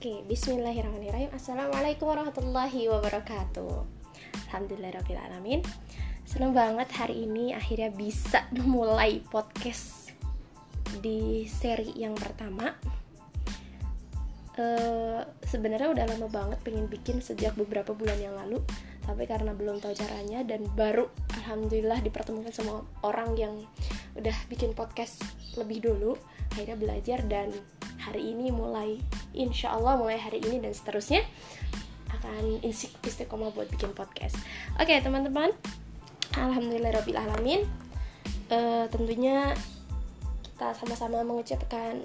Oke, bismillahirrahmanirrahim. Assalamualaikum warahmatullahi wabarakatuh. Alhamdulillahirrahmanirrahim Senang banget hari ini akhirnya bisa memulai podcast di seri yang pertama. Uh, Sebenarnya udah lama banget pengen bikin sejak beberapa bulan yang lalu. Tapi karena belum tahu caranya dan baru Alhamdulillah dipertemukan sama orang yang udah bikin podcast lebih dulu Akhirnya belajar dan hari ini mulai insya Allah mulai hari ini dan seterusnya akan istiqomah buat bikin podcast. Oke okay, teman-teman. Alhamdulillah robbil alamin. Uh, tentunya kita sama-sama mengucapkan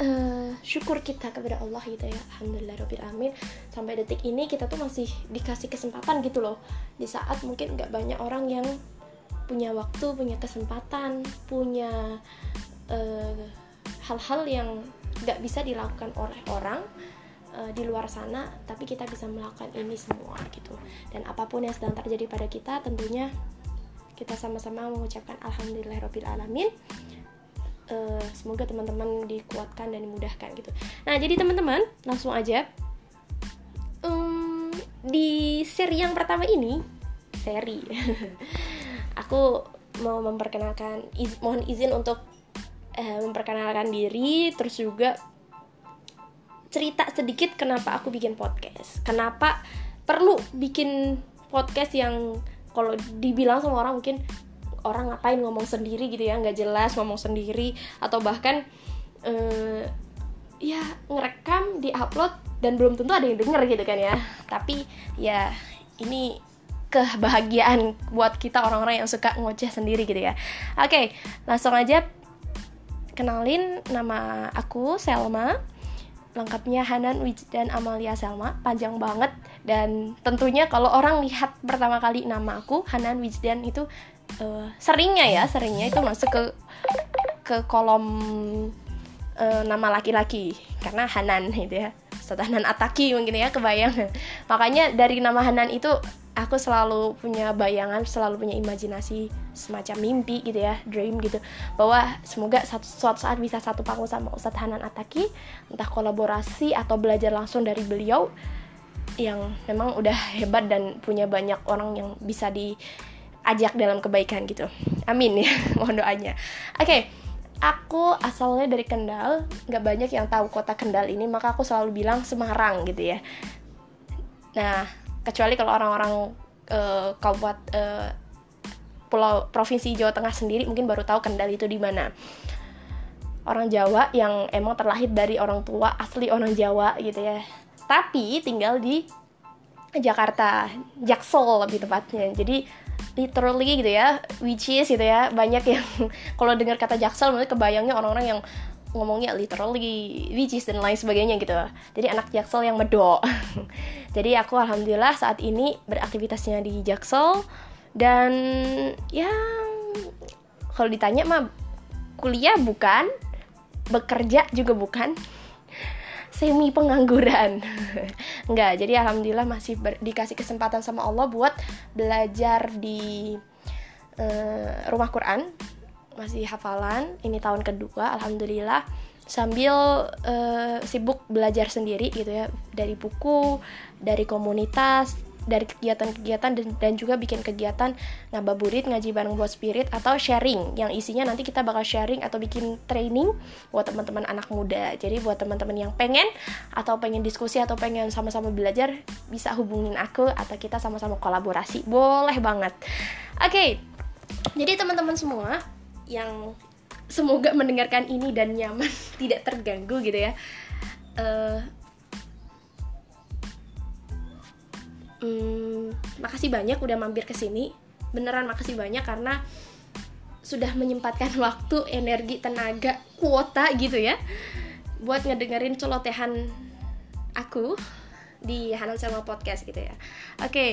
uh, syukur kita kepada Allah gitu ya. Alhamdulillah robbil alamin. Sampai detik ini kita tuh masih dikasih kesempatan gitu loh. Di saat mungkin nggak banyak orang yang punya waktu punya kesempatan punya uh, hal-hal yang nggak bisa dilakukan oleh orang uh, di luar sana tapi kita bisa melakukan ini semua gitu. Dan apa pun yang sedang terjadi pada kita tentunya kita sama-sama mengucapkan alhamdulillahirabbil alamin. Uh, semoga teman-teman dikuatkan dan dimudahkan gitu. Nah jadi teman-teman langsung aja. Um, di seri yang pertama ini seri. Aku mau memperkenalkan iz, mohon izin untuk eh, memperkenalkan diri terus juga cerita sedikit kenapa aku bikin podcast. Kenapa perlu bikin podcast yang kalau dibilang sama orang mungkin orang ngapain ngomong sendiri gitu ya nggak jelas ngomong sendiri atau bahkan eh, ya ngerekam diupload dan belum tentu ada yang denger gitu kan ya. Tapi ya ini kebahagiaan buat kita orang-orang yang suka ngoceh sendiri gitu ya. Oke langsung aja kenalin nama aku Selma. Lengkapnya Hanan Wijdan Amalia Selma. Panjang banget. Dan tentunya kalau orang lihat pertama kali nama aku Hanan Wijdan itu uh, seringnya ya seringnya itu masuk ke ke kolom uh, nama laki-laki. Karena Hanan gitu ya. Hanan Ataki mungkin ya kebayang. Makanya dari nama Hanan itu aku selalu punya bayangan selalu punya imajinasi semacam mimpi gitu ya dream gitu. Bahwa semoga satu, suatu saat bisa satu panggung sama Ustadz Hanan Ataki entah kolaborasi atau belajar langsung dari beliau yang memang udah hebat dan punya banyak orang yang bisa diajak dalam kebaikan gitu. Amin ya mohon doanya. Oke okay aku asalnya dari Kendal nggak banyak yang tahu kota Kendal ini maka aku selalu bilang Semarang gitu ya. Nah kecuali kalau orang-orang uh, kabupaten uh, pulau provinsi Jawa Tengah sendiri mungkin baru tahu Kendal itu di mana. Orang Jawa yang emang terlahir dari orang tua asli orang Jawa gitu ya. Tapi tinggal di Jakarta Jaksel lebih tepatnya. Jadi literally gitu ya which is gitu ya banyak yang kalau dengar kata Jaksel mungkin kebayangnya orang-orang yang ngomongnya literally which is dan lain sebagainya gitu. Jadi anak Jaksel yang medok. Jadi aku alhamdulillah saat ini beraktivitasnya di Jaksel. Dan ya kalau ditanya mah kuliah bukan bekerja juga bukan. Semi pengangguran. Enggak jadi alhamdulillah masih ber, dikasih kesempatan sama Allah buat belajar di uh, rumah Quran masih hafalan ini tahun kedua alhamdulillah. Sambil uh, sibuk belajar sendiri gitu ya dari buku dari komunitas dari kegiatan-kegiatan dan, dan juga bikin kegiatan ngababurit ngaji bareng buat spirit atau sharing yang isinya nanti kita bakal sharing atau bikin training buat teman-teman anak muda. Jadi buat teman-teman yang pengen atau pengen diskusi atau pengen sama-sama belajar bisa hubungin aku atau kita sama-sama kolaborasi. Boleh banget. Oke okay. jadi teman-teman semua yang semoga mendengarkan ini dan nyaman tidak terganggu gitu ya. Uh, um, makasih banyak udah mampir ke sini. Beneran makasih banyak karena sudah menyempatkan waktu energi tenaga kuota gitu ya buat ngedengerin celotehan aku di Hanan sama podcast gitu ya. Oke okay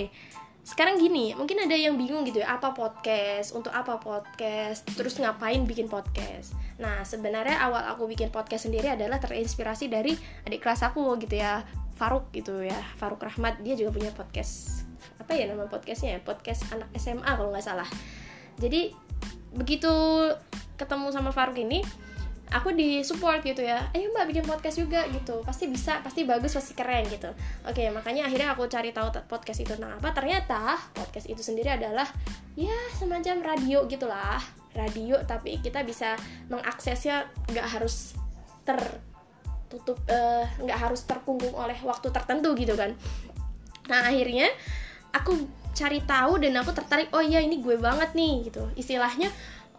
sekarang gini mungkin ada yang bingung gitu ya apa podcast untuk apa podcast terus ngapain bikin podcast? Nah sebenarnya awal aku bikin podcast sendiri adalah terinspirasi dari adik kelas aku gitu ya Faruk gitu ya Faruk Rahmat dia juga punya podcast apa ya nama podcastnya ya? Podcast anak SMA kalau nggak salah. Jadi begitu ketemu sama Faruk ini aku di support gitu ya. Ayo mbak bikin podcast juga gitu. Pasti bisa pasti bagus pasti keren gitu. Oke makanya akhirnya aku cari tahu podcast itu tentang apa. Ternyata podcast itu sendiri adalah ya semacam radio gitulah. Radio tapi kita bisa mengaksesnya nggak harus tertutup eh, nggak uh, harus terkungkung oleh waktu tertentu gitu kan. Nah akhirnya aku cari tahu dan aku tertarik oh iya ini gue banget nih gitu. Istilahnya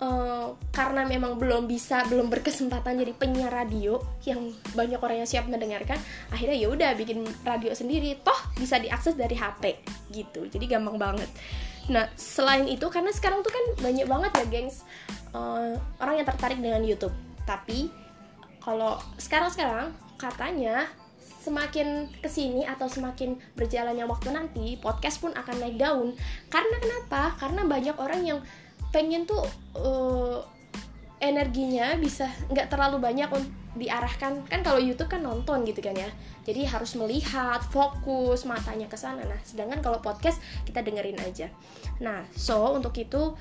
uh, karena memang belum bisa belum berkesempatan jadi penyiar radio yang banyak orang yang siap mendengarkan akhirnya ya udah bikin radio sendiri. Toh bisa diakses dari HP gitu. Jadi gampang banget. Nah selain itu karena sekarang tuh kan banyak banget ya gengs uh, orang yang tertarik dengan YouTube. Tapi kalau sekarang-sekarang katanya semakin ke sini atau semakin berjalannya waktu nanti podcast pun akan naik daun. Karena kenapa? Karena banyak orang yang pengen tuh uh, energinya bisa nggak terlalu banyak diarahkan. Kan kalau YouTube kan nonton gitu kan ya. Jadi harus melihat fokus matanya ke sana. Nah sedangkan kalau podcast kita dengerin aja. Nah so untuk itu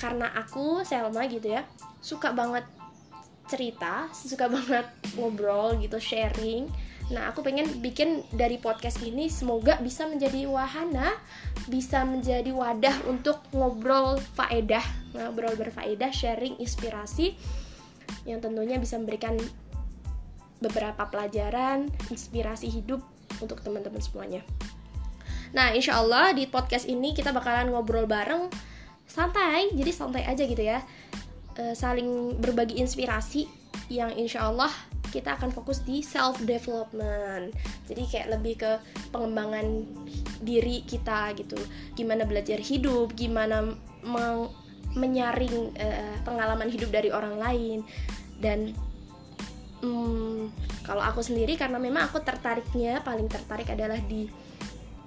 karena aku Selma gitu ya suka banget cerita suka banget ngobrol gitu sharing Nah, aku pengen bikin dari podcast ini semoga bisa menjadi wahana, bisa menjadi wadah untuk ngobrol faedah, ngobrol berfaedah, sharing inspirasi yang tentunya bisa memberikan beberapa pelajaran, inspirasi hidup untuk teman-teman semuanya. Nah, insya Allah di podcast ini kita bakalan ngobrol bareng. Santai, jadi santai aja gitu ya, e, saling berbagi inspirasi yang insya Allah kita akan fokus di self development jadi kayak lebih ke pengembangan diri kita gitu. Gimana belajar hidup gimana meng menyaring uh, pengalaman hidup dari orang lain. Dan um, kalau aku sendiri karena memang aku tertariknya paling tertarik adalah di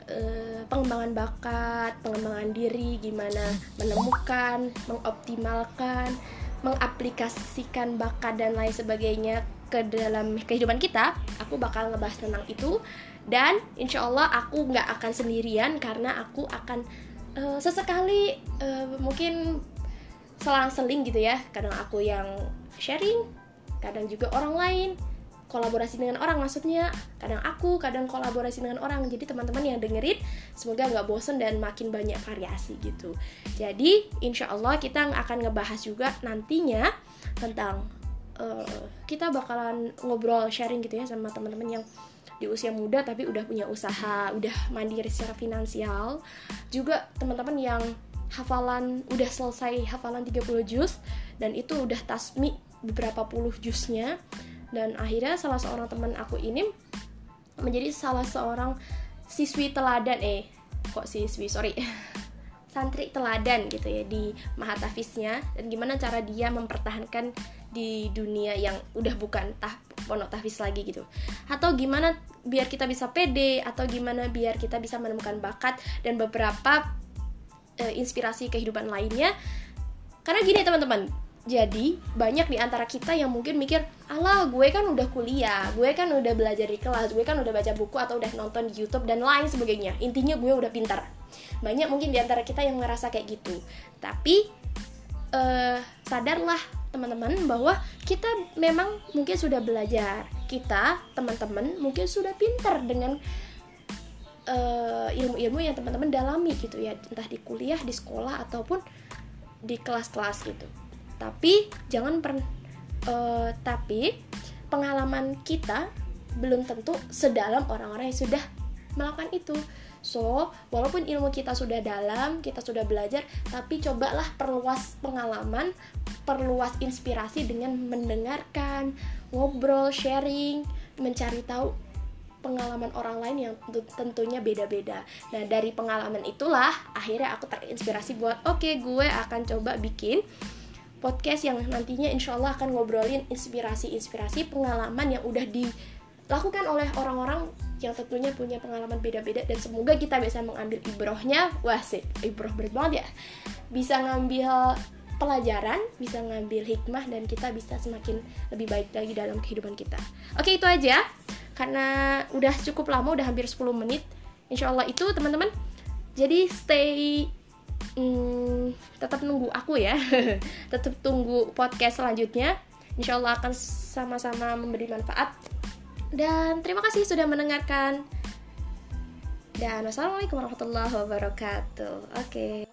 uh, pengembangan bakat pengembangan diri gimana menemukan mengoptimalkan mengaplikasikan bakat dan lain sebagainya ke dalam kehidupan kita aku bakal ngebahas tentang itu. Dan insya Allah aku nggak akan sendirian karena aku akan uh, sesekali uh, mungkin selang-seling gitu ya. Kadang aku yang sharing kadang juga orang lain kolaborasi dengan orang maksudnya. Kadang aku kadang kolaborasi dengan orang. Jadi teman-teman yang dengerin semoga nggak bosen dan makin banyak variasi gitu. Jadi insya Allah kita akan ngebahas juga nantinya tentang uh, kita bakalan ngobrol sharing gitu ya sama teman-teman yang di usia muda tapi udah punya usaha udah mandiri secara finansial. Juga teman-teman yang hafalan udah selesai hafalan 30 juz dan itu udah tasmi beberapa puluh juznya dan akhirnya salah seorang teman aku ini menjadi salah seorang siswi teladan eh kok siswi? Sorry. Santri teladan gitu ya di mahatafisnya dan gimana cara dia mempertahankan di dunia yang udah bukan tah pondok tahfiz lagi gitu atau gimana biar kita bisa pede atau gimana biar kita bisa menemukan bakat dan beberapa uh, inspirasi kehidupan lainnya karena gini teman-teman jadi banyak di antara kita yang mungkin mikir, alah gue kan udah kuliah, gue kan udah belajar di kelas, gue kan udah baca buku atau udah nonton di YouTube dan lain sebagainya. Intinya gue udah pintar. Banyak mungkin di antara kita yang ngerasa kayak gitu. Tapi uh, sadarlah teman-teman bahwa kita memang mungkin sudah belajar. Kita teman-teman mungkin sudah pintar dengan uh, ilmu-ilmu yang teman-teman dalami gitu ya, entah di kuliah, di sekolah ataupun di kelas-kelas gitu. Tapi jangan per uh, tapi pengalaman kita belum tentu sedalam orang-orang yang sudah melakukan itu so walaupun ilmu kita sudah dalam kita sudah belajar tapi cobalah perluas pengalaman perluas inspirasi dengan mendengarkan ngobrol sharing mencari tahu pengalaman orang lain yang tentunya beda-beda. Nah, dari pengalaman itulah akhirnya aku terinspirasi buat oke, okay, gue akan coba bikin podcast yang nantinya insya Allah akan ngobrolin inspirasi-inspirasi pengalaman yang udah dilakukan oleh orang-orang yang tentunya punya pengalaman beda-beda dan semoga kita bisa mengambil ibrohnya. Wah sih ibroh berat ya. Bisa ngambil pelajaran bisa ngambil hikmah dan kita bisa semakin lebih baik lagi dalam kehidupan kita. Oke itu aja. Karena udah cukup lama udah hampir 10 menit. Insya Allah itu teman-teman. Jadi stay hmm, tetap nunggu aku ya. Tetap tunggu podcast selanjutnya. Insya Allah akan sama-sama memberi manfaat dan terima kasih sudah mendengarkan dan wassalamualaikum warahmatullahi wabarakatuh oke okay.